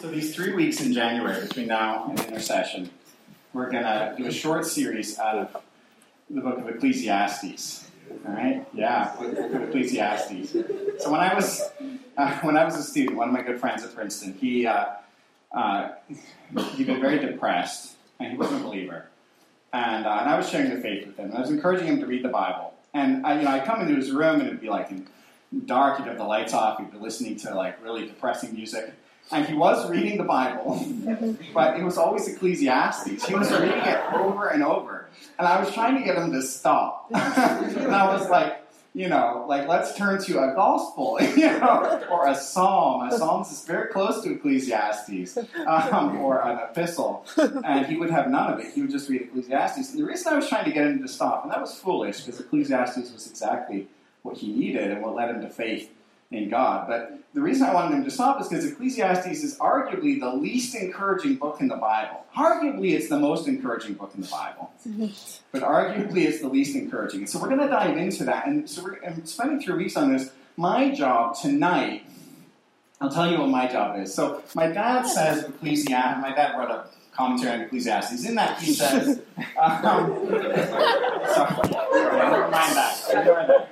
So these three weeks in January, between now and intersession, we're going to do a short series out of the book of Ecclesiastes. All right? Yeah, Ecclesiastes. So when I was uh, when I was a student, one of my good friends at Princeton, he uh, uh, he'd been very depressed, and he wasn't a believer. And, uh, and I was sharing the faith with him, and I was encouraging him to read the Bible. And I, you know, I'd come into his room, and it'd be like dark. He'd have the lights off. He'd be listening to like really depressing music. And he was reading the Bible, but it was always Ecclesiastes. He was reading it over and over. And I was trying to get him to stop. and I was like, you know, like let's turn to a gospel, you know, or a psalm. A psalm is very close to Ecclesiastes, um, or an epistle, and he would have none of it. He would just read Ecclesiastes. And the reason I was trying to get him to stop, and that was foolish, because Ecclesiastes was exactly what he needed and what led him to faith in God. But the reason I wanted him to stop is because Ecclesiastes is arguably the least encouraging book in the Bible. Arguably, it's the most encouraging book in the Bible, but arguably, it's the least encouraging. So we're going to dive into that. And so we're I'm spending three weeks on this. My job tonight, I'll tell you what my job is. So my dad says Ecclesiastes. My dad wrote a commentary on Ecclesiastes. In that, he says, um, sorry, never mind that. Ignore that.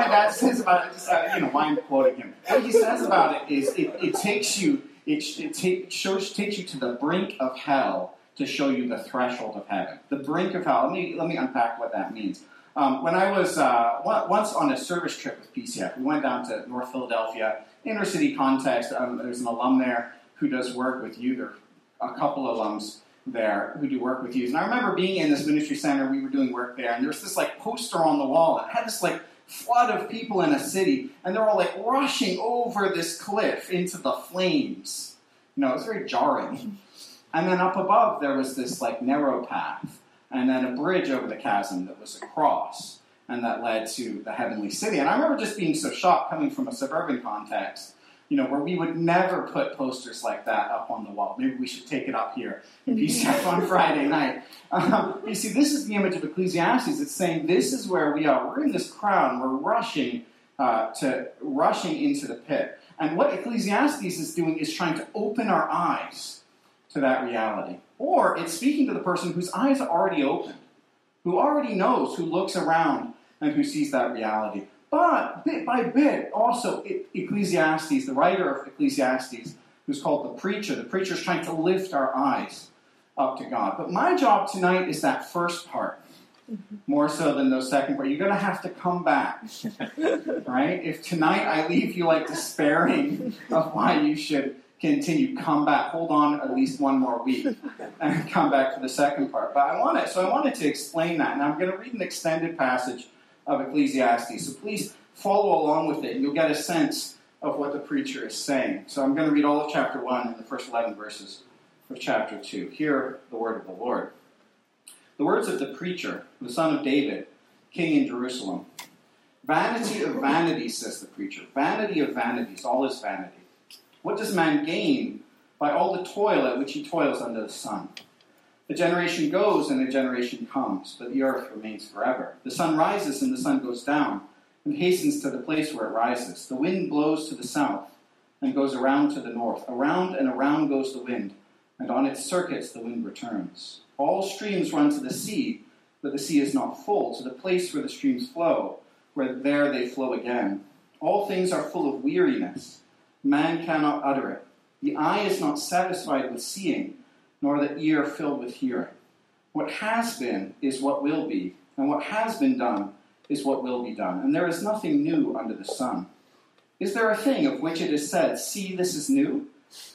What my dad says about it, just, uh, you know, why I'm quoting him. What he says about it is it, it takes you, it, it take, shows, takes you to the brink of hell to show you the threshold of heaven. The brink of hell. Let me, let me unpack what that means. Um, when I was uh, once on a service trip with PCF, we went down to North Philadelphia, inner city context. Um, there's an alum there who does work with youth, or a couple alums there who do work with youth. And I remember being in this ministry center, we were doing work there, and there was this like poster on the wall. It had this like flood of people in a city, and they're all like rushing over this cliff into the flames. You know, it was very jarring. And then up above, there was this like narrow path, and then a bridge over the chasm that was a cross, and that led to the heavenly city. And I remember just being so shocked coming from a suburban context you know, where we would never put posters like that up on the wall. Maybe we should take it up here in PCF on Friday night. Um, you see, this is the image of Ecclesiastes. It's saying this is where we are. We're in this crowd. We're rushing uh, to rushing into the pit. And what Ecclesiastes is doing is trying to open our eyes to that reality. Or it's speaking to the person whose eyes are already opened, who already knows, who looks around and who sees that reality. But bit by bit, also Ecclesiastes, the writer of Ecclesiastes, who's called the preacher, the preacher is trying to lift our eyes up to God. But my job tonight is that first part, mm-hmm. more so than the second part. You're going to have to come back, right? If tonight I leave you like despairing of why you should continue, come back, hold on at least one more week, and come back to the second part. But I want it, so I wanted to explain that. And I'm going to read an extended passage of Ecclesiastes. So please follow along with it, and you'll get a sense of what the preacher is saying. So I'm going to read all of chapter 1 and the first 11 verses of chapter 2. Hear the word of the Lord. The words of the preacher, the son of David, king in Jerusalem. Vanity of vanities, says the preacher. Vanity of vanities, all is vanity. What does man gain by all the toil at which he toils under the sun? A generation goes and a generation comes, but the earth remains forever. The sun rises and the sun goes down and hastens to the place where it rises. The wind blows to the south and goes around to the north. Around and around goes the wind, and on its circuits the wind returns. All streams run to the sea, but the sea is not full, to the place where the streams flow, where there they flow again. All things are full of weariness. Man cannot utter it. The eye is not satisfied with seeing nor the ear filled with hearing. What has been is what will be, and what has been done is what will be done, and there is nothing new under the sun. Is there a thing of which it is said, See, this is new?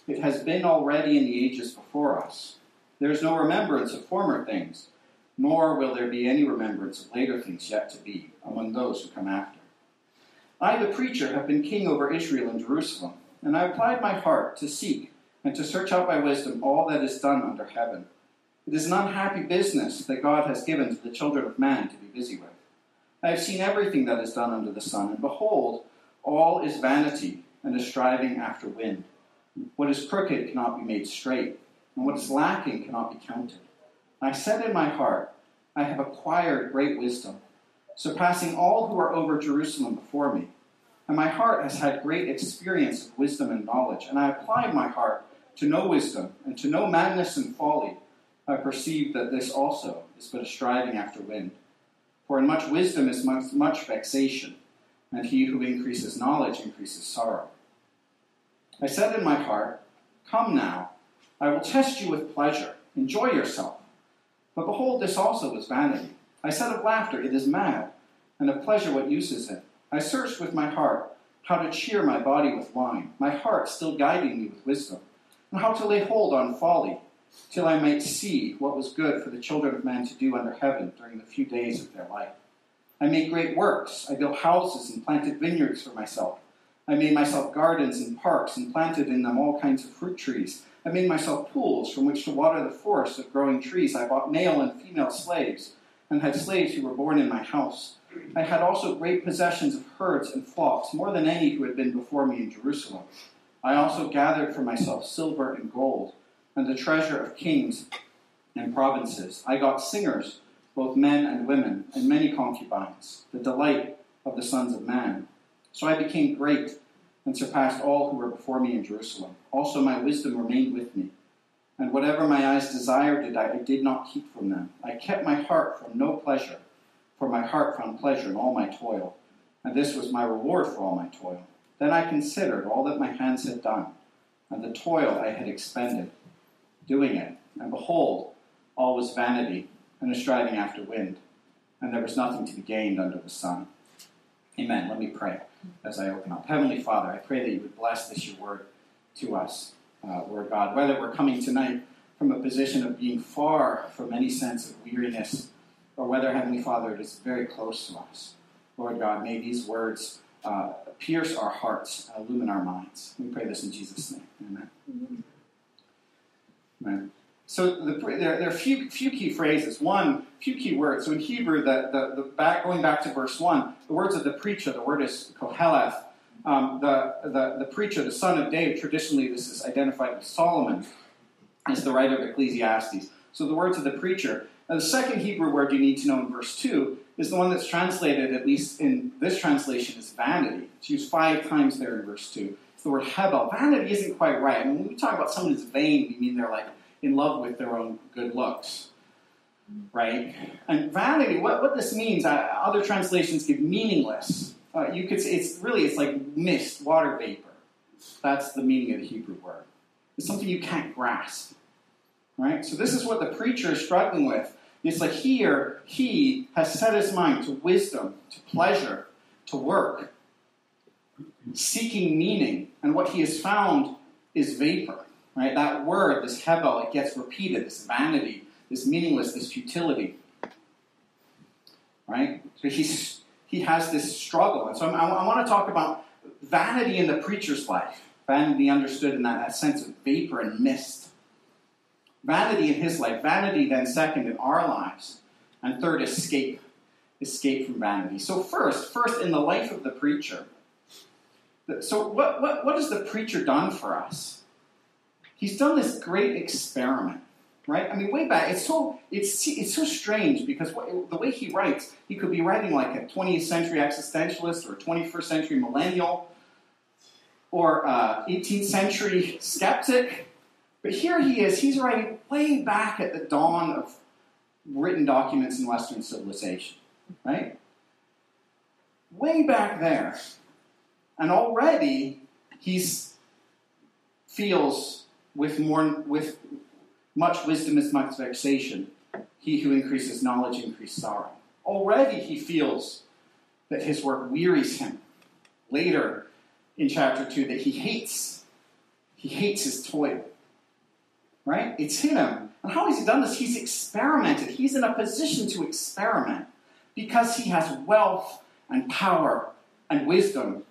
It has been already in the ages before us. There is no remembrance of former things, nor will there be any remembrance of later things yet to be among those who come after. I, the preacher, have been king over Israel and Jerusalem, and I applied my heart to seek and to search out by wisdom all that is done under heaven. It is an unhappy business that God has given to the children of man to be busy with. I have seen everything that is done under the sun, and behold, all is vanity and a striving after wind. What is crooked cannot be made straight, and what is lacking cannot be counted. I said in my heart, I have acquired great wisdom, surpassing all who are over Jerusalem before me. And my heart has had great experience of wisdom and knowledge, and I applied my heart to know wisdom, and to know madness and folly, I perceive that this also is but a striving after wind. For in much wisdom is much, much vexation, and he who increases knowledge increases sorrow. I said in my heart, Come now, I will test you with pleasure. Enjoy yourself. But behold, this also is vanity. I said of laughter, It is mad, and of pleasure, what use is it? I searched with my heart how to cheer my body with wine, my heart still guiding me with wisdom, and how to lay hold on folly, till I might see what was good for the children of men to do under heaven during the few days of their life. I made great works. I built houses and planted vineyards for myself. I made myself gardens and parks and planted in them all kinds of fruit trees. I made myself pools from which to water the forest of growing trees. I bought male and female slaves and had slaves who were born in my house. I had also great possessions of herds and flocks, more than any who had been before me in Jerusalem. I also gathered for myself silver and gold, and the treasure of kings and provinces. I got singers, both men and women, and many concubines, the delight of the sons of man. So I became great and surpassed all who were before me in Jerusalem. Also my wisdom remained with me. And whatever my eyes desired, did I did not keep from them. I kept my heart from no pleasure for my heart found pleasure in all my toil, and this was my reward for all my toil. Then I considered all that my hands had done, and the toil I had expended, doing it, and behold, all was vanity and a striving after wind, and there was nothing to be gained under the sun. Amen. Let me pray as I open up. Heavenly Father, I pray that you would bless this your word to us, uh, Lord God. Whether we're coming tonight from a position of being far from any sense of weariness or whether, Heavenly Father, it is very close to us. Lord God, may these words uh, pierce our hearts, illumine our minds. We pray this in Jesus' name. Amen. Mm-hmm. Amen. So the, there, there, are a few, few key phrases. One, few key words. So in Hebrew, the, the, the back, going back to verse 1, the words of the preacher, the word is koheleth. Um, the, the, the preacher, the son of David, traditionally this is identified with Solomon, is the writer of Ecclesiastes. So the words of the preacher. Now, the second Hebrew word you need to know in verse 2 is the one that's translated, at least in this translation, as vanity. It's used five times there in verse 2. It's the word hebel. Vanity isn't quite right. I mean, when we talk about someone who's vain, we mean they're like in love with their own good looks. Right? And vanity, what, what this means, uh, other translations give meaningless. Uh, you could say it's really, it's like mist, water vapor. That's the meaning of the Hebrew word. It's something you can't grasp. Right? So this is what the preacher is struggling with. It's like here, he has set his mind to wisdom, to pleasure, to work, seeking meaning, and what he has found is vapor. Right? That word, this hebel, it gets repeated, this vanity, this meaningless, this futility. Right? So he's, he has this struggle. And so I, I want to talk about vanity in the preacher's life. Vanity understood in that, that sense of vapor and mist. Vanity in his life. Vanity then second in our lives. And third, escape. Escape from vanity. So first, first in the life of the preacher. So what, what, what has the preacher done for us? He's done this great experiment right? I mean, way back, it's so it's it's so strange because what, the way he writes, he could be writing like a 20th century existentialist or a 21st century millennial or uh, 18th century skeptic, but here he is, he's writing way back at the dawn of written documents in Western civilization, right? Way back there. And already he feels with more with much wisdom is much vexation. He who increases knowledge increases sorrow. Already he feels that his work wearies him. Later in chapter 2, that he hates. He hates his toil right? It's him. And how has he done this? He's experimented. He's in a position to experiment because he has wealth and power and wisdom.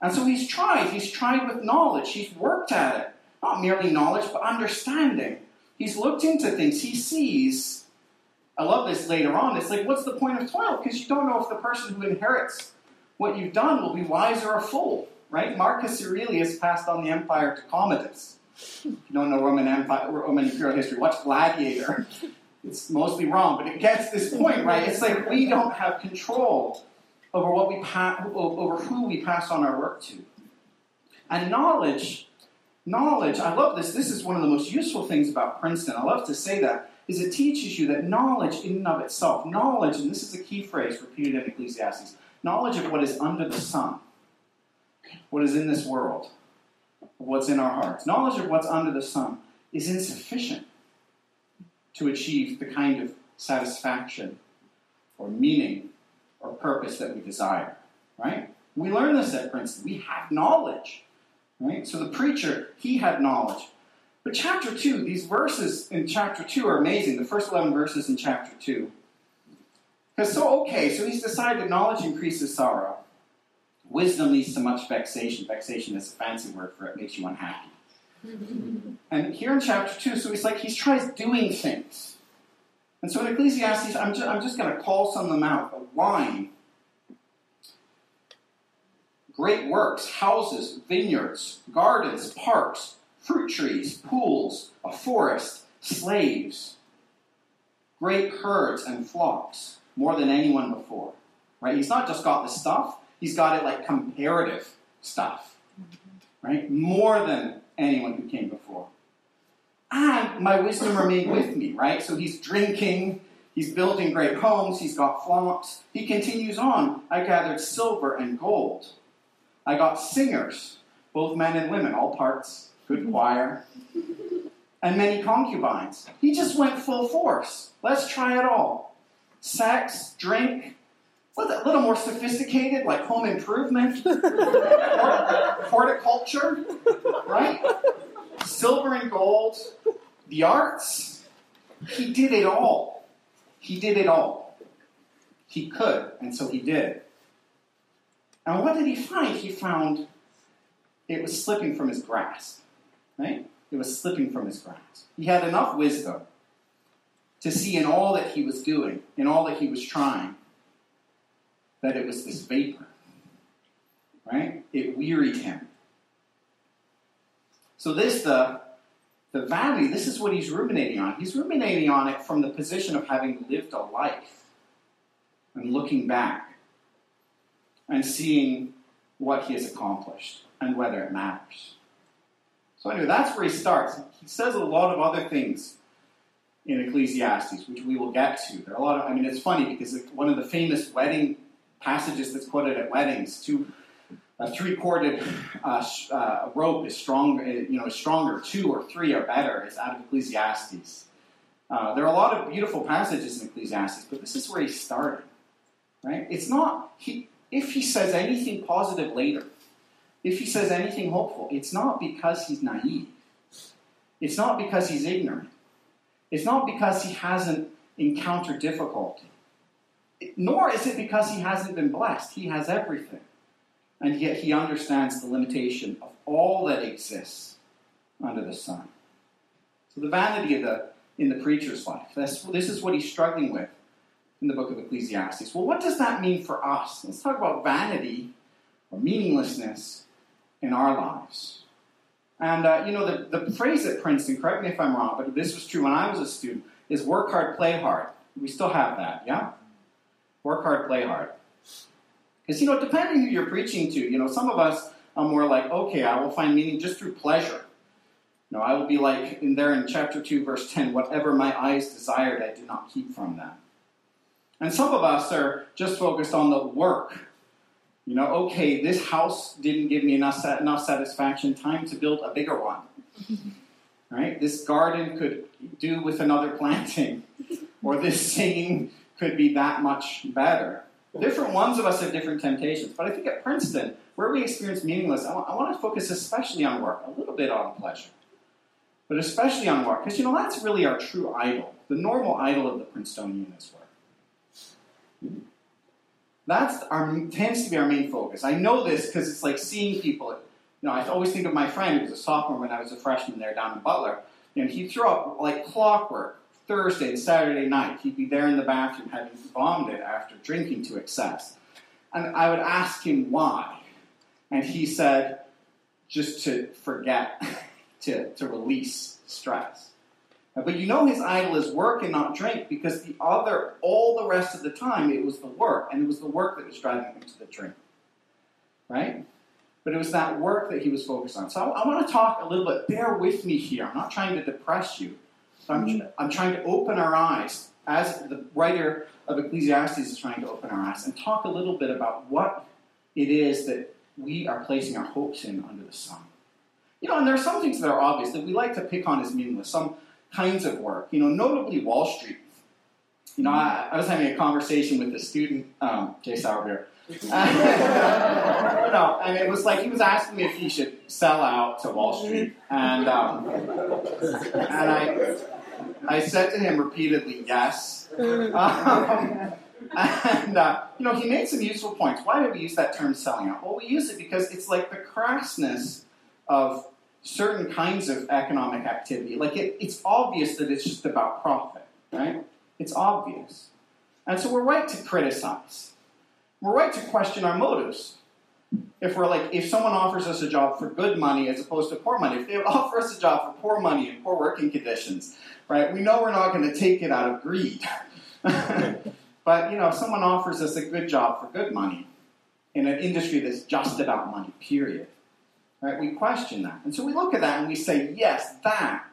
And so he's tried. He's tried with knowledge. He's worked at it. Not merely knowledge, but understanding. He's looked into things. He sees. I love this later on. It's like, what's the point of toil? Because you don't know if the person who inherits what you've done will be wise or a fool, right? Marcus Aurelius passed on the empire to Commodus. You don't know Roman Empire, Roman imperial history, watch Gladiator. It's mostly wrong, but it gets this point, right? It's like we don't have control over what we pa- over who we pass on our work to. And knowledge, Knowledge, I love this. This is one of the most useful things about Princeton. I love to say that, is it teaches you that knowledge in and of itself, knowledge, and this is a key phrase repeated in Ecclesiastes, knowledge of what is under the sun, what is in this world, what's in our hearts. Knowledge of what's under the sun is insufficient to achieve the kind of satisfaction or meaning or purpose that we desire. Right? We learn this at Princeton. We have knowledge. Right? So the preacher, he had knowledge. But chapter 2, these verses in chapter 2 are amazing. The first 11 verses in chapter 2. Because so, okay, so he's decided knowledge increases sorrow. Wisdom leads to much vexation. Vexation is a fancy word for it, makes you unhappy. and here in chapter 2, so he's like, he tries doing things. And so in Ecclesiastes, I'm just, I'm just going to call some of them out. A wine, great works, houses, vineyards, gardens, parks, fruit trees, pools, a forest, slaves, great herds and flocks, more than anyone before. Right? He's not just got the stuff, he's got it like comparative stuff. Right? More than anyone who came before. And my wisdom remained with me, right? So he's drinking, he's building great homes, he's got flocks. He continues on. I gathered silver and gold. I got singers, both men and women, all parts, good choir, and many concubines. He just went full force. Let's try it all. Sex, drink, a little more sophisticated, like home improvement, horticulture, right? Silver and gold, the arts. He did it all. He did it all. He could, and so he did. And what did he find? He found it was slipping from his grasp, right? It was slipping from his grasp. He had enough wisdom to see in all that he was doing, in all that he was trying, that it was this vapor. Right? It wearied him. So this the the vanity, this is what he's ruminating on. He's ruminating on it from the position of having lived a life and looking back and seeing what he has accomplished and whether it matters. So anyway, that's where he starts. He says a lot of other things in Ecclesiastes, which we will get to. There are a lot of, I mean, it's funny because one of the famous wedding passages that's quoted at weddings. Two, a three-corded uh, uh, rope is strong, uh, you know, stronger. Two or three are better. It's out of Ecclesiastes. Uh, there are a lot of beautiful passages in Ecclesiastes, but this is where he started. Right? It's not he. If he says anything positive later, if he says anything hopeful, it's not because he's naive. It's not because he's ignorant. It's not because he hasn't encountered difficulty nor is it because he hasn't been blessed. He has everything. And yet he understands the limitation of all that exists under the sun. So the vanity of the in the preacher's life. This, is what he's struggling with in the book of Ecclesiastes. Well, what does that mean for us? Let's talk about vanity or meaninglessness in our lives. And, uh, you know, the, the phrase at Princeton, correct me if I'm wrong, but this was true when I was a student, is work hard, play hard. We still have that, yeah? Work hard, play hard. Because, you know, depending who you're preaching to, you know, some of us are more like, okay, I will find meaning just through pleasure. You know, I will be like in there in chapter 2, verse 10, whatever my eyes desired, I do not keep from them. And some of us are just focused on the work. You know, okay, this house didn't give me enough, enough satisfaction, time to build a bigger one. Right? This garden could do with another planting. Or this singing could be that much better. Different ones of us have different temptations, but I think at Princeton, where we experience meaningless, I want, I want to focus especially on work, a little bit on pleasure, but especially on work, because you know that's really our true idol. The normal idol of the Princetonian is work. That's our tends to be our main focus. I know this because it's like seeing people. You know, I always think of my friend who was a sophomore when I was a freshman there down in Butler, and he threw up like clockwork Thursday and Saturday night, he'd be there in the bathroom having vomited after drinking to excess. And I would ask him why. And he said, just to forget, to, to release stress. But you know his idol is work and not drink because the other, all the rest of the time, it was the work. And it was the work that was driving him to the drink. Right? but it was that work that he was focused on. So I, I want to talk a little bit, bear with me here. I'm not trying to depress you. I'm, I'm trying to open our eyes, as the writer of Ecclesiastes is trying to open our eyes, and talk a little bit about what it is that we are placing our hopes in under the sun. You know, and there are some things that are obvious that we like to pick on as meaningless, some kinds of work. You know, notably Wall Street. You know, I, I was having a conversation with a student, um, Jay Sauerbeer. know, and it was like he was asking me if he should sell out to Wall Street, and um, and I I said to him repeatedly, yes. Um, and, uh, you know, he made some useful points. Why do we use that term selling out? Well, we use it because it's like the crassness of certain kinds of economic activity. Like, it, it's obvious that it's just about profit, right? It's obvious. And so we're right to criticize. We're right to question our motives. If we're like, if someone offers us a job for good money as opposed to poor money, if they offer us a job for poor money and poor working conditions, right, we know we're not going to take it out of greed. but, you know, if someone offers us a good job for good money in an industry that's just about money, period, right, we question that. And so we look at that and we say, yes, that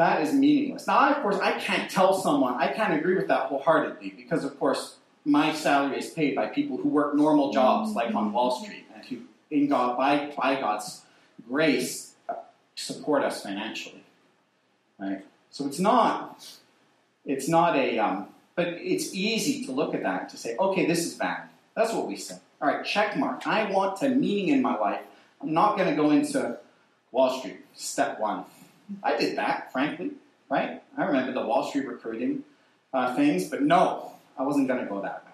that is meaningless. Now, of course, I can't tell someone, I can't agree with that wholeheartedly because, of course, my salary is paid by people who work normal jobs, like on Wall Street, and who, in God, by, by God's grace, support us financially. Right? So it's not, it's not a, um, but it's easy to look at that to say, okay, this is bad. That's what we say. All right, check mark. I want to meaning in my life. I'm not going to go into Wall Street. Step one. I did that, frankly, right? I remember the Wall Street recruiting uh, things, but no, I wasn't going to go that way.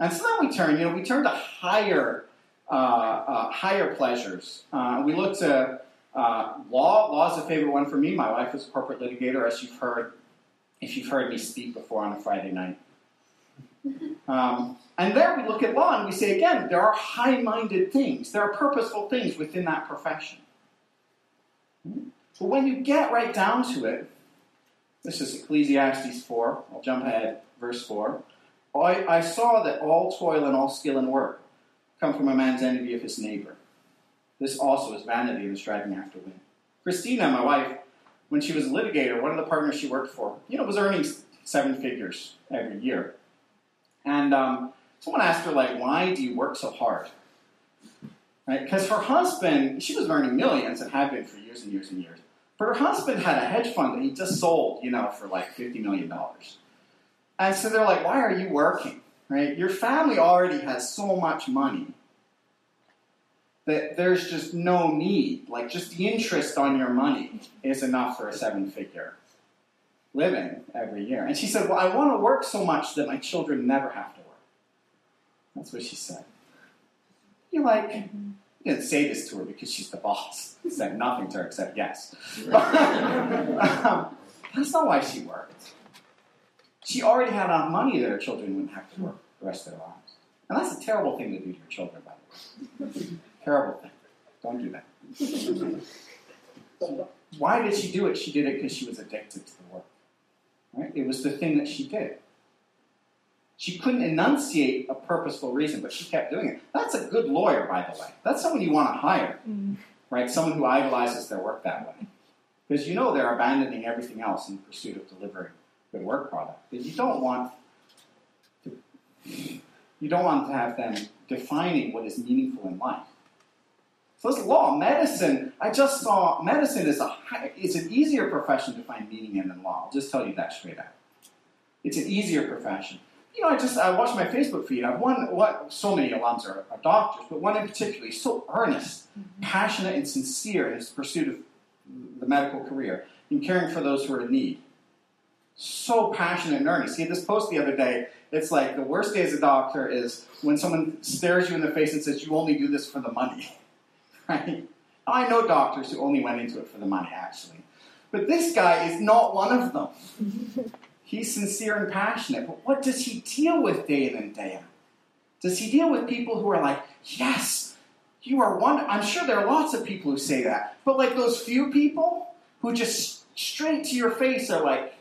And so then we turn, you know, we turn to higher, uh, uh, higher pleasures. Uh, we look to uh, law. Law is a favorite one for me. My wife is a corporate litigator, as you've heard, if you've heard me speak before on a Friday night. Um, and there we look at law and we say again, there are high-minded things, there are purposeful things within that profession. But when you get right down to it, this is Ecclesiastes 4. I'll jump ahead, verse 4. I, I saw that all toil and all skill and work come from a man's envy of his neighbor. This also is vanity and striving after wind. Christina, my wife, when she was a litigator, one of the partners she worked for, you know, was earning seven figures every year. And um, someone asked her, like, why do you work so hard? Right? Because her husband, she was earning millions and had been for years and years and years. But her husband had a hedge fund that he just sold, you know, for like $50 million. And so they're like, why are you working? Right? Your family already has so much money that there's just no need. Like, just the interest on your money is enough for a seven figure living every year. And she said, Well, I want to work so much that my children never have to work. That's what she said. You're like, you didn't say this to her because she's the boss He said nothing to her except yes. um, that's not why she worked. She already had enough money that her children wouldn't have to work the rest of their lives. And that's a terrible thing to do to your children, by the way. terrible thing. Don't do that. Why did she do it? She did it because she was addicted to the work. Right? It was the thing that she did. She couldn't enunciate a purposeful reason, but she kept doing it. That's a good lawyer, by the way. That's someone you want to hire. Mm right? Someone who idolizes their work that way. Because you know they're abandoning everything else in pursuit of delivering good work product. You don't want to, you don't want to have them defining what is meaningful in life. So this law, medicine. I just saw medicine is a it's an easier profession to find meaning in than law. I'll just tell you that straight out. It's an easier profession you know, I just I watch my Facebook feed. I've one what so many alums are, are doctors, but one in particular, he's so earnest, mm-hmm. passionate, and sincere in his pursuit of the medical career, in caring for those who are in need. So passionate and earnest. He had this post the other day. It's like the worst day as a doctor is when someone stares you in the face and says, "You only do this for the money." right? I know doctors who only went into it for the money, actually, but this guy is not one of them. He's sincere and passionate. But what does he deal with day in and day out? Does he deal with people who are like, yes, you are one? I'm sure there are lots of people who say that. But like those few people who just straight to your face are like,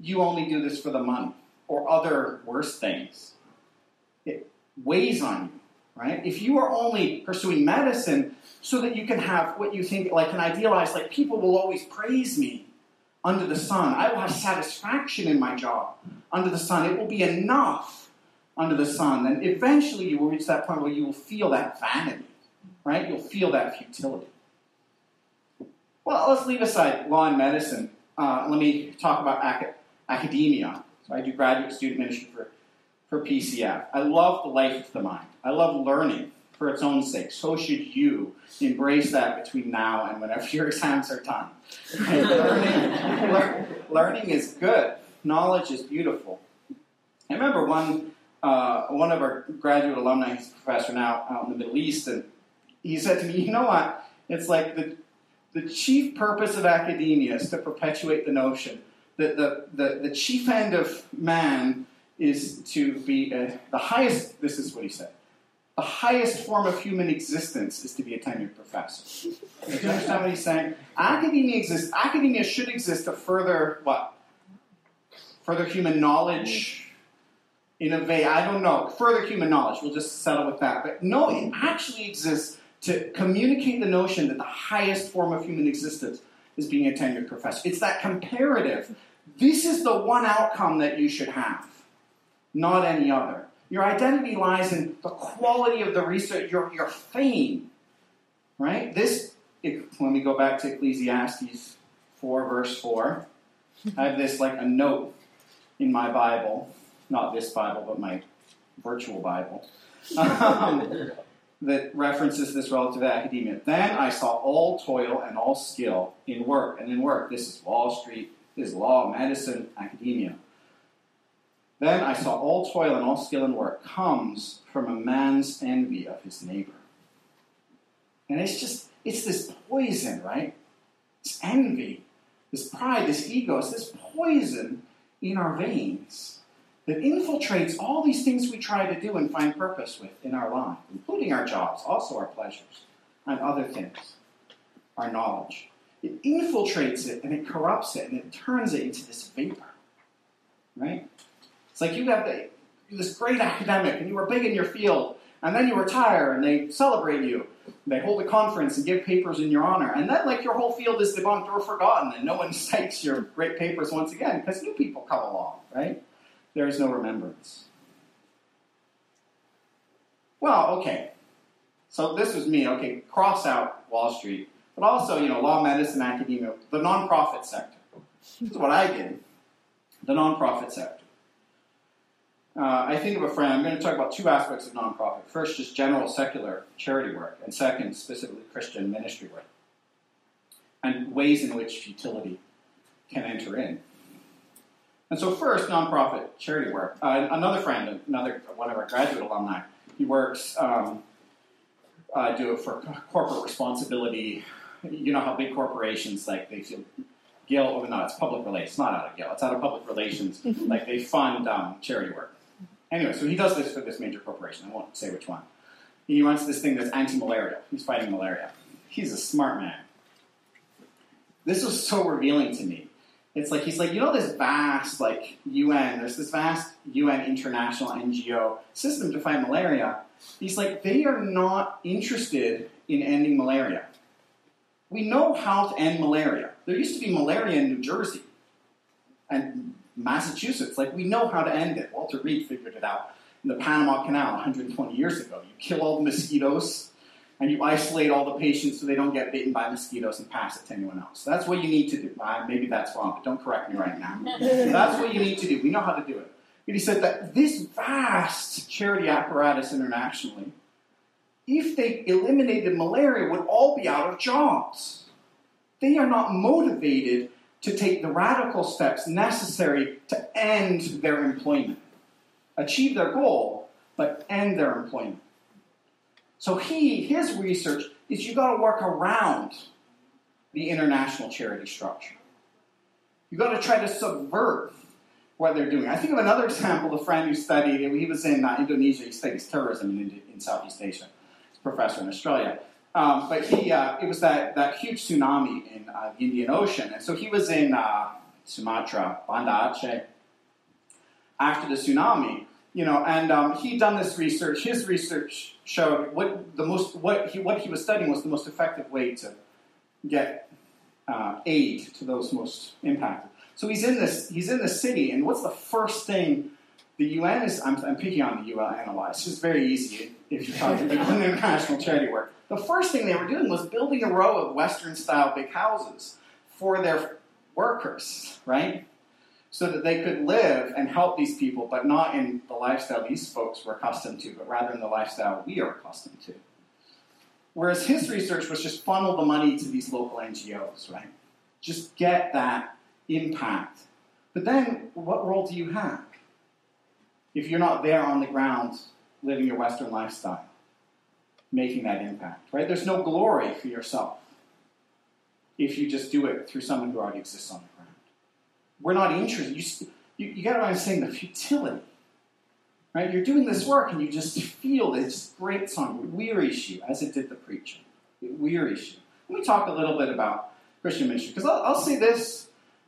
you only do this for the money or other worse things. It weighs on you. right? If you are only pursuing medicine so that you can have what you think, like an idealized, like people will always praise me under the sun. I will have satisfaction in my job under the sun. It will be enough under the sun. Then eventually you will reach that point where you will feel that vanity, right? You'll feel that futility. Well, let's leave aside law and medicine. Uh, let me talk about ac- academia. So I do graduate student ministry for, for PCF. I love the life of the mind. I love learning for its own sake. So should you embrace that between now and whenever your exams are done. learning, lear, learning is good. Knowledge is beautiful. I remember one uh, one of our graduate alumni, he's a professor now out in the Middle East, and he said to me, "You know what? It's like the the chief purpose of academia is to perpetuate the notion that the, the, the chief end of man is to be a, the highest, this is what he said, the highest form of human existence is to be a tenured professor. Do you understand what he's saying? Academia exists. Academia should exist to further what? Further human knowledge, innovate. I don't know. Further human knowledge. We'll just settle with that. But no, it actually exists to communicate the notion that the highest form of human existence is being a tenured professor. It's that comparative. This is the one outcome that you should have, not any other. Your identity lies in the quality of the research, your, your fame. Right? This, when we go back to Ecclesiastes 4, verse 4, I have this like a note in my Bible, not this Bible, but my virtual Bible. Um, that references this relative to academia. Then I saw all toil and all skill in work, and in work, this is Wall Street, is law, medicine, academia. Then I saw all toil and all skill and work comes from a man's envy of his neighbor. And it's just, it's this poison, right? It's envy, this pride, this ego, it's this poison in our veins that infiltrates all these things we try to do and find purpose with in our life, including our jobs, also our pleasures, and other things, our knowledge. It infiltrates it and it corrupts it and it turns it into this vapor. Right? It's like you have the, this great academic and you were big in your field, and then you retire and they celebrate you. They hold a conference and give papers in your honor, and then like your whole field is debunked or forgotten, and no one cites your great papers once again because new people come along, right? there is no remembrance. Well, okay. So this was me. Okay, cross out Wall Street, but also, you know, law, medicine, academia, the nonprofit sector. This is what I did. The nonprofit sector. Uh, I think of a friend. I'm going to talk about two aspects of nonprofit. First, just general secular charity work, and second, specifically Christian ministry work, and ways in which futility can enter in. And so, first, nonprofit charity work. Uh, another friend, another one of our graduate alumni, he works, um, uh, do it for corporate responsibility. You know how big corporations like they feel guilt. Oh no, it's public relations. not out of guilt. It's out of public relations. like they fund um, charity work. Anyway, so he does this for this major corporation. I won't say which one. He runs this thing that's anti-malaria. He's fighting malaria. He's a smart man. This was so revealing to me it's like he's like, you know, this vast like UN, there's this vast UN international NGO system to fight malaria. He's like, they are not interested in ending malaria. We know how to end malaria. There used to be malaria in New Jersey and Massachusetts. Like, we know how to end it. Walter Reed figured it out in the Panama Canal 120 years ago. You kill all the mosquitoes, and you isolate all the patients so they don't get bitten by mosquitoes and pass it to anyone else. That's what you need to do. Uh, maybe that's wrong, but don't correct me right now. that's what you need to do. We know how to do it. But he said that this vast charity apparatus internationally, if they eliminated malaria, would all be out of jobs. They are not motivated to take the radical steps necessary to end their employment, achieve their goal, but end their employment. So he, his research is you got to work around the international charity structure. You got to try to subvert what they're doing. I think of another example. A friend who studied, he was in uh, Indonesia. He studies terrorism in, in Southeast Asia. Professor in Australia. Um, but he, uh, it was that, that huge tsunami in uh, the Indian Ocean, and so he was in uh, Sumatra, Banda Aceh. After the tsunami, you know, and um, he'd done this research. His research showed what the most what he what he was studying was the most effective way to get uh, aid to those most impacted. So he's in this he's in the city, and what's the first thing the UN is? I'm, I'm picking on the UN analyze. It's just very easy if you talk to people in international charity work. The first thing they were doing was building a row of Western style big houses for their workers, right? So that they could live and help these people, but not in the lifestyle these folks were accustomed to, but rather in the lifestyle we are accustomed to. Whereas his research was just funnel the money to these local NGOs, right? Just get that impact. But then, what role do you have if you're not there on the ground living your Western lifestyle, making that impact, right? There's no glory for yourself if you just do it through someone who already exists on the ground. We're not interested. You, you, you got to understand the futility. Right? You're doing this work and you just feel this great song. It wearies you, as it did the preacher. It wearies you. Let me talk a little bit about Christian ministry, because I'll, I'll say this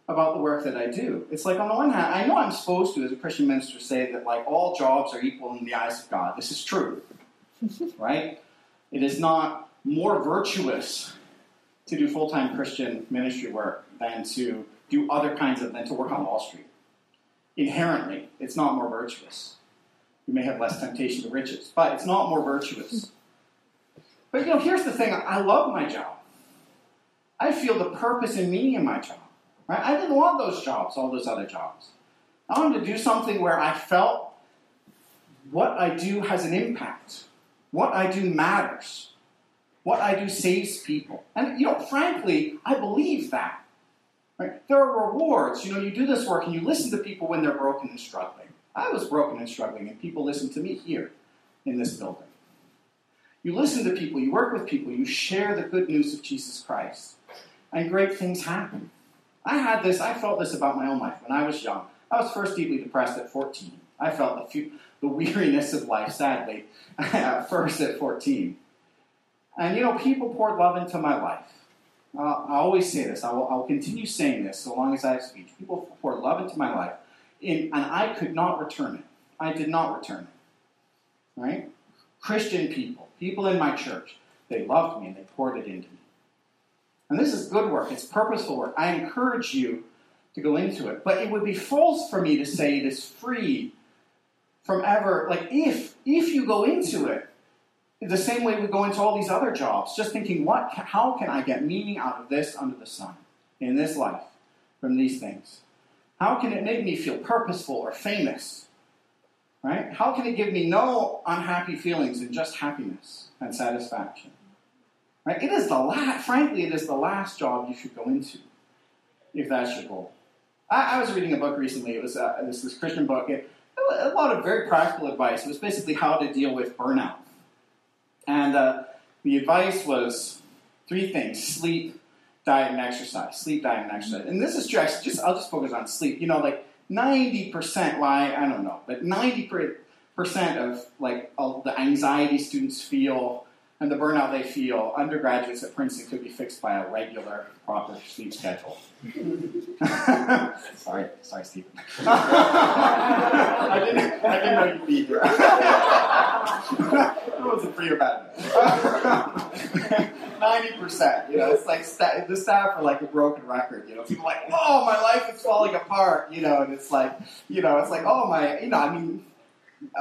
about the work that I do. It's like, on the one hand, I know I'm supposed to, as a Christian minister, say that like all jobs are equal in the eyes of God. This is true, right? It is not more virtuous to do full time Christian ministry work than to do other kinds of, than to work on Wall Street. Inherently, it's not more virtuous. You may have less temptation to riches, but it's not more virtuous. But you know, here's the thing I love my job. I feel the purpose and meaning in my job. Right? I didn't want those jobs, all those other jobs. I wanted to do something where I felt what I do has an impact. What I do matters. What I do saves people. And, you know, frankly, I believe that. Right? There are rewards. You know, you do this work and you listen to people when they're broken and struggling. I was broken and struggling, and people listen to me here in this building. You listen to people, you work with people, you share the good news of Jesus Christ, and great things happen. I had this, I felt this about my own life when I was young. I was first deeply depressed at 14. I felt the, few, the weariness of life, sadly, at first at 14. And you know, people poured love into my life. Uh, I always say this, I will, I will continue saying this so long as I have speech. People poured love into my life, in, and I could not return it. I did not return it. Right? Christian people, people in my church, they loved me and they poured it into me. And this is good work, it's purposeful work. I encourage you to go into it. But it would be false for me to say it is free from ever like if if you go into it the same way we go into all these other jobs, just thinking, what how can I get meaning out of this under the sun in this life from these things? How can it make me feel purposeful or famous? Right? How can it give me no unhappy feelings and just happiness and satisfaction? Right? It is the last, frankly, it is the last job you should go into if that's your goal. I, I was reading a book recently. It was uh, this, this Christian book. It, a lot of very practical advice. It was basically how to deal with burnout. And uh, the advice was three things sleep, diet, and exercise. Sleep, diet, and exercise. And this is just, just I'll just focus on sleep. You know, like 90%, why, I don't know, but 90% of like the anxiety students feel and the burnout they feel, undergraduates at Princeton could be fixed by a regular, proper sleep schedule. sorry, sorry, Stephen. I didn't, I didn't know you'd be here. that wasn't free or bad. Ninety percent, you know, it's like st- the staff are like a broken record. You know, people are like, oh, my life is falling apart. You know, and it's like, you know, it's like, oh my, you know, I mean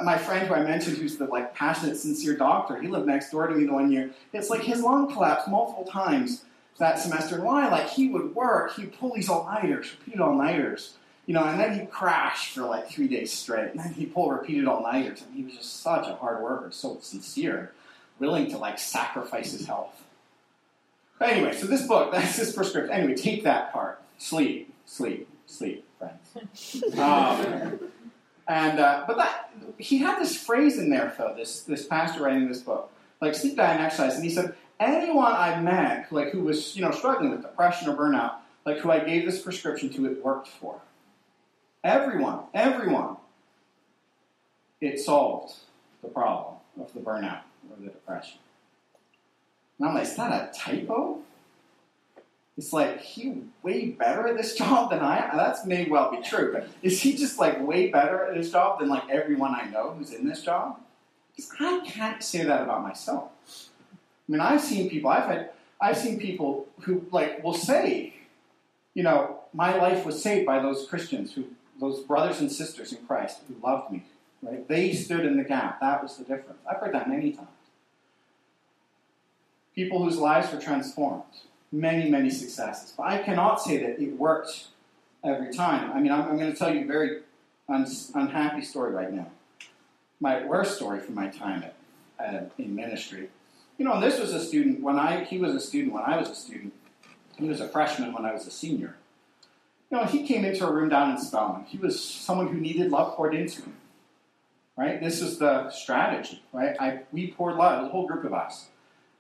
my friend who I mentioned, who's the like passionate, sincere doctor, he lived next door to me the one year. It's like his lung collapsed multiple times that semester. And why? Like he would work, he'd pull these all nighters, repeated all nighters, you know, and then he'd crash for like three days straight. And then he'd pull repeated all nighters. And he was just such a hard worker, so sincere, willing to like sacrifice his health. But anyway, so this book, that's his prescription. Anyway, take that part. Sleep, sleep, sleep, friends. Um, and uh, but that he had this phrase in there, though. This this pastor writing this book, like sleep, diet, and exercise, and he said anyone I met, like who was you know struggling with depression or burnout, like who I gave this prescription to, it worked for. Everyone, everyone. It solved the problem of the burnout or the depression. And I'm like, is that a typo? It's like he way better at this job than I am. That's may well be true, but is he just like way better at his job than like everyone I know who's in this job? Because I can't say that about myself. I mean, I've seen people. I've had. I've seen people who like will say, you know, my life was saved by those Christians who, those brothers and sisters in Christ who loved me. Right? They stood in the gap. That was the difference. I've heard that many times. People whose lives were transformed many, many successes. But I cannot say that it worked every time. I mean, I'm, I'm going to tell you a very un- unhappy story right now. My worst story from my time at, in ministry. You know, and this was a student when I, he was a student when I was a student. He was a freshman when I was a senior. You know, he came into a room down in Spelman. He was someone who needed love poured into him. Right? This is the strategy, right? I, we poured love, a whole group of us.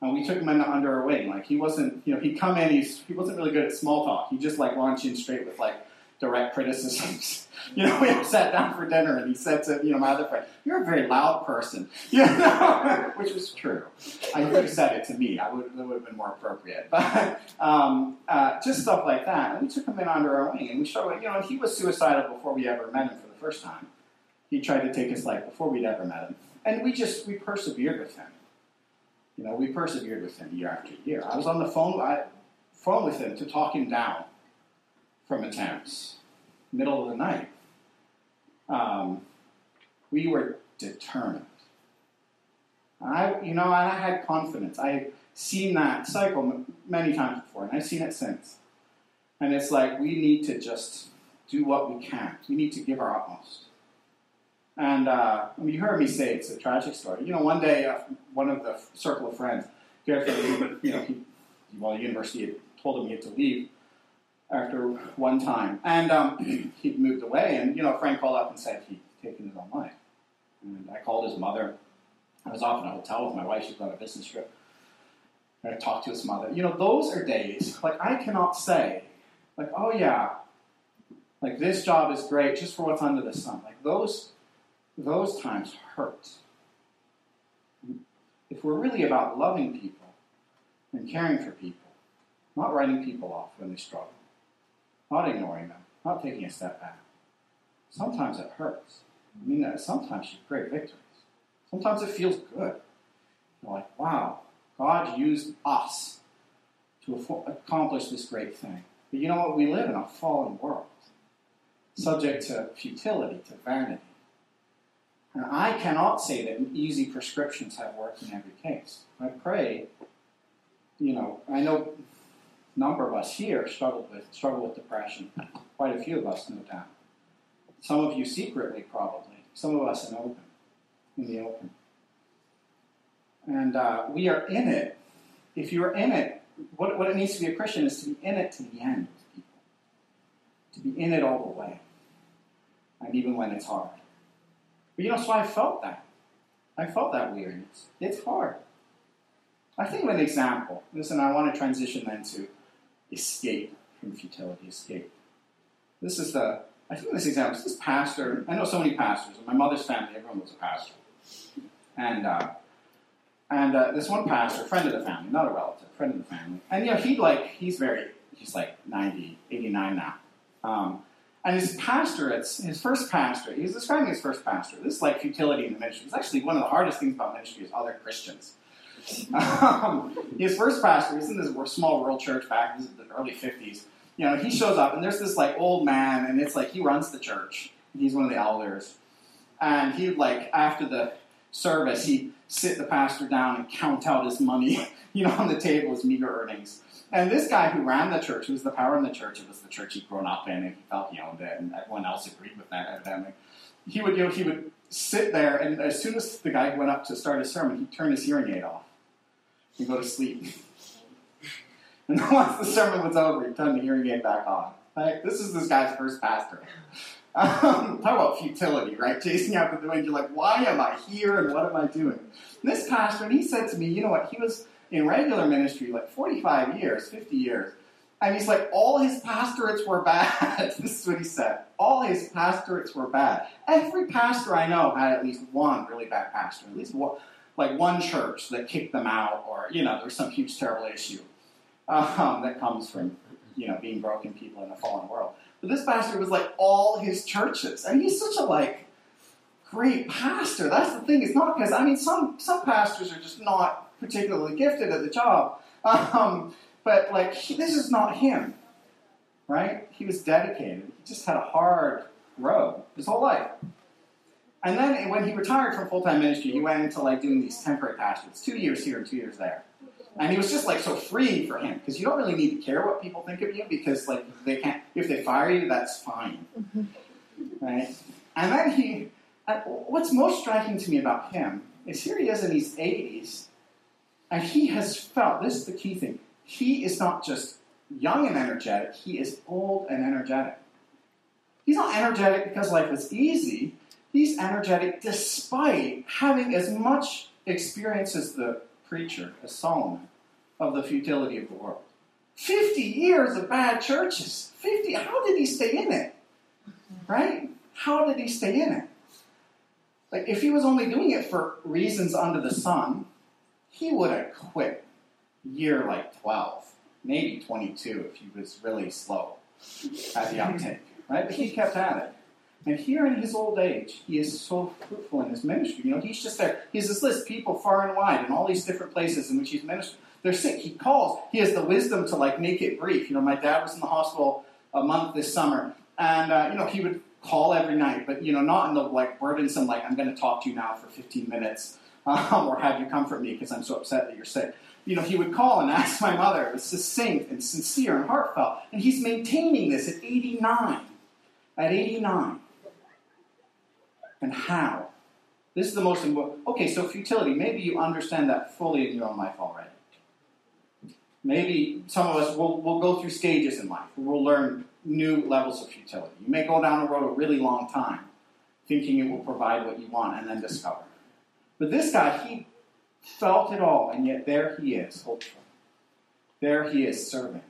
And we took him under our wing. Like he wasn't, you know, he'd come in, he's, he wasn't really good at small talk. He just like launched in straight with like direct criticisms. you know, we sat down for dinner and he said to, you know, my other friend, you're a very loud person. You know, which was true. I could have said it to me. I would, it would have been more appropriate. But um, uh, just stuff like that. And we took him in under our wing and we showed, you know, he was suicidal before we ever met him for the first time. He tried to take his life before we'd ever met him. And we just, we persevered with him. You know, we persevered with him year after year. I was on the phone, I, phone with him to talk him down from attempts, middle of the night. Um, we were determined. I, you know, I had confidence. I had seen that cycle many times before, and I've seen it since. And it's like we need to just do what we can. We need to give our utmost. And uh, I mean, you heard me say it's a tragic story. You know, one day, uh, one of the circle of friends, you know, he, well, the university had told him he had to leave after one time, and um, he'd moved away. And you know, friend called up and said he'd taken his own life. And I called his mother. I was off in a hotel with my wife. She was on a business trip. And I talked to his mother. You know, those are days like I cannot say, like, oh yeah, like this job is great just for what's under the sun. Like those those times hurt. If we're really about loving people and caring for people, not writing people off when they struggle, not ignoring them, not taking a step back, sometimes it hurts. I mean, that sometimes you great victories. Sometimes it feels good. You're like, wow, God used us to accomplish this great thing. But you know what? We live in a fallen world, subject to futility, to vanity. And I cannot say that easy prescriptions have worked in every case. I pray, you know, I know a number of us here struggle with struggle with depression. Quite a few of us, no doubt. Some of you secretly, probably. Some of us in open, in the open. And uh, we are in it. If you are in it, what, what it means to be a Christian is to be in it to the end people. To be in it all the way. And even when it's hard. But you know, so I felt that. I felt that weariness. It's hard. I think of an example. Listen, I want to transition then to escape from futility, escape. This is the, I think this example, this pastor, I know so many pastors. In my mother's family, everyone was a pastor. And, uh, and uh, this one pastor, friend of the family, not a relative, friend of the family. And, you know, he like, he's very, he's like 90, 89 now. Um, and his pastorate, his first pastor, he's describing his first pastor. This is like futility in the ministry. It's actually one of the hardest things about ministry is other Christians. Um, his first pastor, he's in this small rural church back in the early 50s. You know, he shows up, and there's this like old man, and it's like he runs the church. He's one of the elders. And he'd like, after the service, he'd sit the pastor down and count out his money, you know, on the table, his meager earnings. And this guy who ran the church, who was the power in the church, it was the church he'd grown up in, and he felt he owned it, and everyone else agreed with that, evidently. He would, you know, he would sit there, and as soon as the guy went up to start his sermon, he'd turn his hearing aid off and go to sleep. and once the sermon was over, he'd turn the hearing aid back on. Like, this is this guy's first pastor. Um, talk about futility, right? Chasing after the wind. You're like, why am I here and what am I doing? This pastor, and he said to me, you know what? He was in regular ministry like 45 years, 50 years. And he's like, all his pastorates were bad. this is what he said. All his pastorates were bad. Every pastor I know had at least one really bad pastor, at least one, like one church that kicked them out, or, you know, there's some huge, terrible issue um, that comes from you know, being broken people in a fallen world. But this pastor was like all his churches. And he's such a like great pastor. That's the thing. It's not because I mean some some pastors are just not particularly gifted at the job. Um, but like he, this is not him, right? He was dedicated. He just had a hard road his whole life. And then when he retired from full time ministry, he went into like doing these temporary pastorates, two years here and two years there. And he was just like so free for him because you don't really need to care what people think of you because like they can't if they fire you, that's fine, mm-hmm. right? And then he, uh, what's most striking to me about him is here he is in his 80s, and he has felt this is the key thing. He is not just young and energetic; he is old and energetic. He's not energetic because life is easy. He's energetic despite having as much experience as the preacher, as Solomon, of the futility of the world. 50 years of bad churches. 50. How did he stay in it? Right? How did he stay in it? Like, if he was only doing it for reasons under the sun, he would have quit year like 12, maybe 22 if he was really slow at the uptake. Right? But he kept at it. And here in his old age, he is so fruitful in his ministry. You know, he's just there. He has this list of people far and wide in all these different places in which he's ministered. They're sick. He calls. He has the wisdom to like make it brief. You know, my dad was in the hospital a month this summer, and uh, you know he would call every night, but you know not in the like burdensome like I'm going to talk to you now for 15 minutes um, or have you comfort me because I'm so upset that you're sick. You know, he would call and ask my mother. It was succinct and sincere and heartfelt, and he's maintaining this at 89. At 89 and how. This is the most important. Okay, so futility. Maybe you understand that fully in your own life already. Maybe some of us will will go through stages in life. We'll learn new levels of futility. You may go down a road a really long time, thinking it will provide what you want, and then discover. But this guy, he felt it all, and yet there he is, hopeful. There he is serving.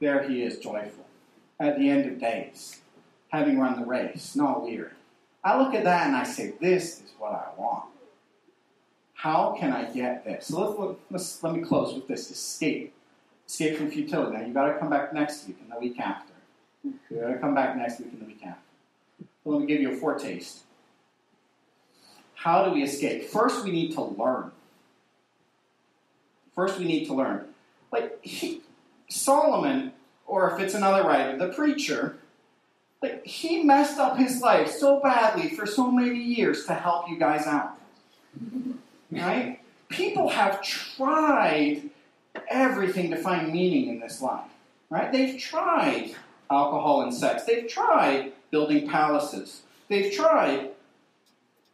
There he is joyful. At the end of days, having run the race, not weary. I look at that and I say, this is what I want. How can I get this? So let's, let's, let me close with this escape. Escape from futility. Now, you've got to come back next week and the week after. You've got to come back next week and the week after. But let me give you a foretaste. How do we escape? First, we need to learn. First, we need to learn. Like he, Solomon, or if it's another writer, the preacher, like, he messed up his life so badly for so many years to help you guys out. Right? People have tried everything to find meaning in this life. Right? They've tried alcohol and sex. They've tried building palaces. They've tried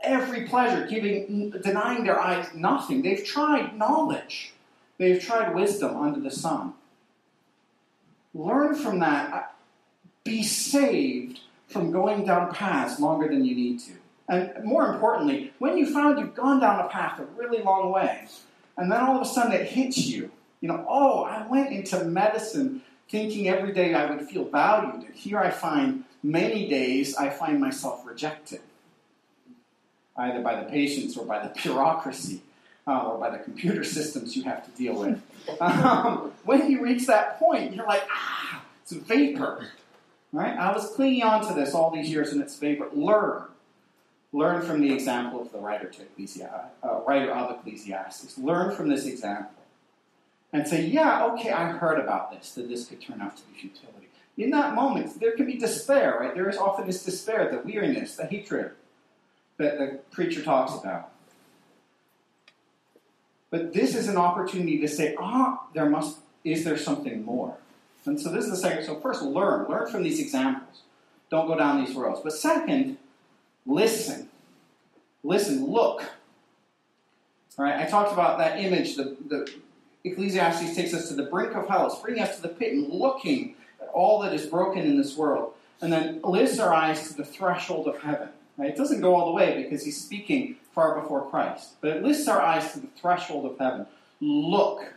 every pleasure, giving denying their eyes nothing. They've tried knowledge. They've tried wisdom under the sun. Learn from that be saved from going down paths longer than you need to. And more importantly, when you found you've gone down a path a really long way, and then all of a sudden it hits you, you know, oh, I went into medicine thinking every day I would feel valued, and here I find many days I find myself rejected, either by the patients or by the bureaucracy. Uh, or by the computer systems you have to deal with. Um, when you reach that point, you're like, ah, it's vapor. Right? I was clinging on to this all these years in its favor. Learn. Learn from the example of the writer to Ecclesiastes, uh, writer of Ecclesiastes. Learn from this example. And say, yeah, okay, I heard about this, that this could turn out to be futility. In that moment, there can be despair, right? There is often this despair, the weariness, the hatred that the preacher talks about. But this is an opportunity to say, ah, there must, is there something more? And so this is the second. So first, learn. Learn from these examples. Don't go down these roads. But second, listen. Listen. Look. All right. I talked about that image. The, the Ecclesiastes takes us to the brink of hell. It's bringing us to the pit and looking at all that is broken in this world, and then lifts our eyes to the threshold of heaven. It doesn't go all the way because he's speaking far before Christ, but it lifts our eyes to the threshold of heaven. Look.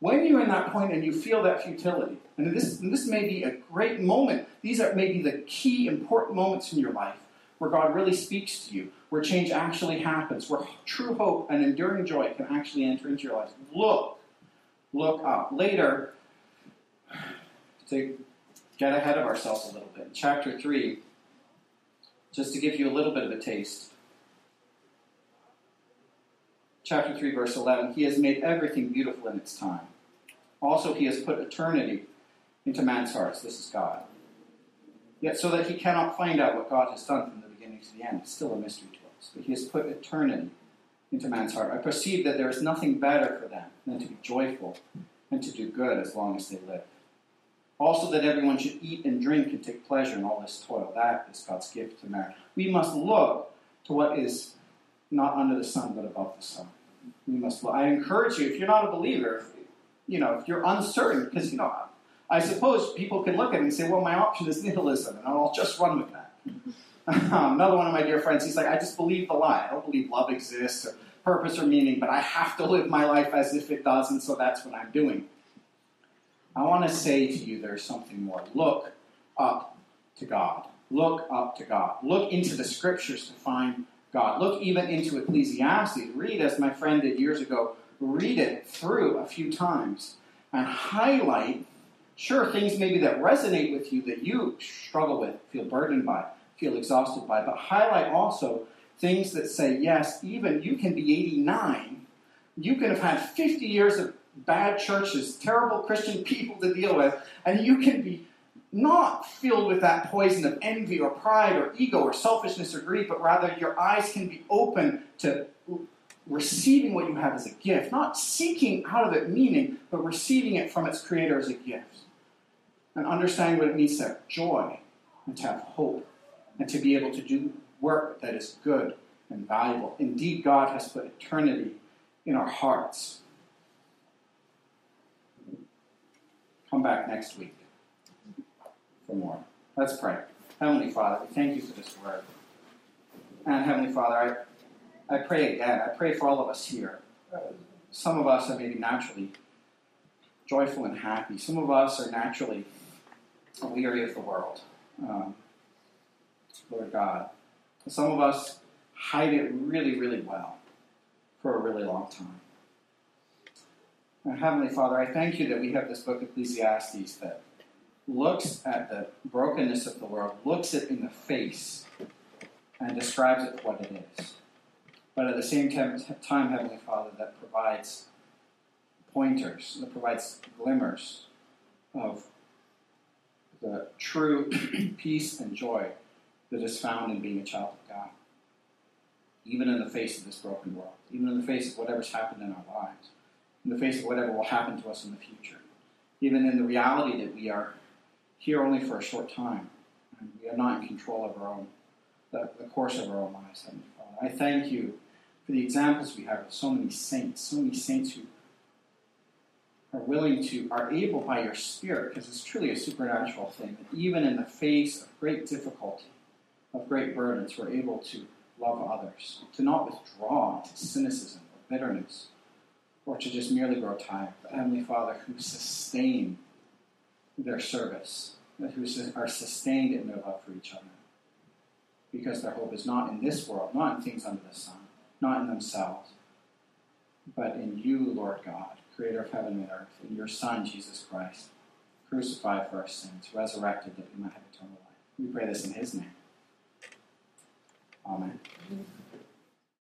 When you're in that point and you feel that futility, and this, and this may be a great moment, these are maybe the key important moments in your life where God really speaks to you, where change actually happens, where true hope and enduring joy can actually enter into your life. Look, look up. Later, to get ahead of ourselves a little bit. Chapter 3, just to give you a little bit of a taste. Chapter 3, verse 11 He has made everything beautiful in its time. Also, He has put eternity into man's hearts. This is God. Yet, so that he cannot find out what God has done from the beginning to the end, it's still a mystery to us. But He has put eternity into man's heart. I perceive that there is nothing better for them than to be joyful and to do good as long as they live. Also, that everyone should eat and drink and take pleasure in all this toil. That is God's gift to man. We must look to what is not under the sun, but above the sun. We must look. I encourage you, if you're not a believer, you know, if you're uncertain, because, you know, I suppose people can look at it and say, well, my option is nihilism, and I'll just run with that. Another one of my dear friends, he's like, I just believe the lie. I don't believe love exists or purpose or meaning, but I have to live my life as if it does, and so that's what I'm doing. I want to say to you there's something more. Look up to God. Look up to God. Look into the scriptures to find God. Look even into Ecclesiastes. Read, as my friend did years ago, read it through a few times and highlight, sure, things maybe that resonate with you that you struggle with, feel burdened by, feel exhausted by, but highlight also things that say, yes, even you can be 89, you can have had 50 years of bad churches, terrible Christian people to deal with, and you can be not filled with that poison of envy or pride or ego or selfishness or greed, but rather your eyes can be open to receiving what you have as a gift, not seeking out of it meaning, but receiving it from its creator as a gift. And understanding what it means to have joy and to have hope and to be able to do work that is good and valuable. Indeed, God has put eternity in our hearts. Come back next week for more. Let's pray. Heavenly Father, we thank you for this word. And Heavenly Father, I, I pray again, I pray for all of us here. Some of us are maybe naturally joyful and happy. Some of us are naturally weary of the world. Um, Lord God. Some of us hide it really, really well for a really long time. Heavenly Father, I thank you that we have this book, Ecclesiastes, that looks at the brokenness of the world, looks it in the face, and describes it what it is. But at the same time, time, Heavenly Father, that provides pointers, that provides glimmers of the true peace and joy that is found in being a child of God. Even in the face of this broken world, even in the face of whatever's happened in our lives, in the face of whatever will happen to us in the future, even in the reality that we are here only for a short time, and we are not in control of our own, the, the course of our own lives. I thank you for the examples we have of so many saints, so many saints who are willing to, are able by your Spirit, because it's truly a supernatural thing, that even in the face of great difficulty, of great burdens, we're able to love others, to not withdraw into cynicism or bitterness, or to just merely grow tired. But Heavenly Father, who sustain their service, who are sustained in their love for each other, because their hope is not in this world, not in things under the sun, not in themselves, but in you, Lord God, creator of heaven and earth, in your Son, Jesus Christ, crucified for our sins, resurrected that we might have eternal life. We pray this in his name. Amen.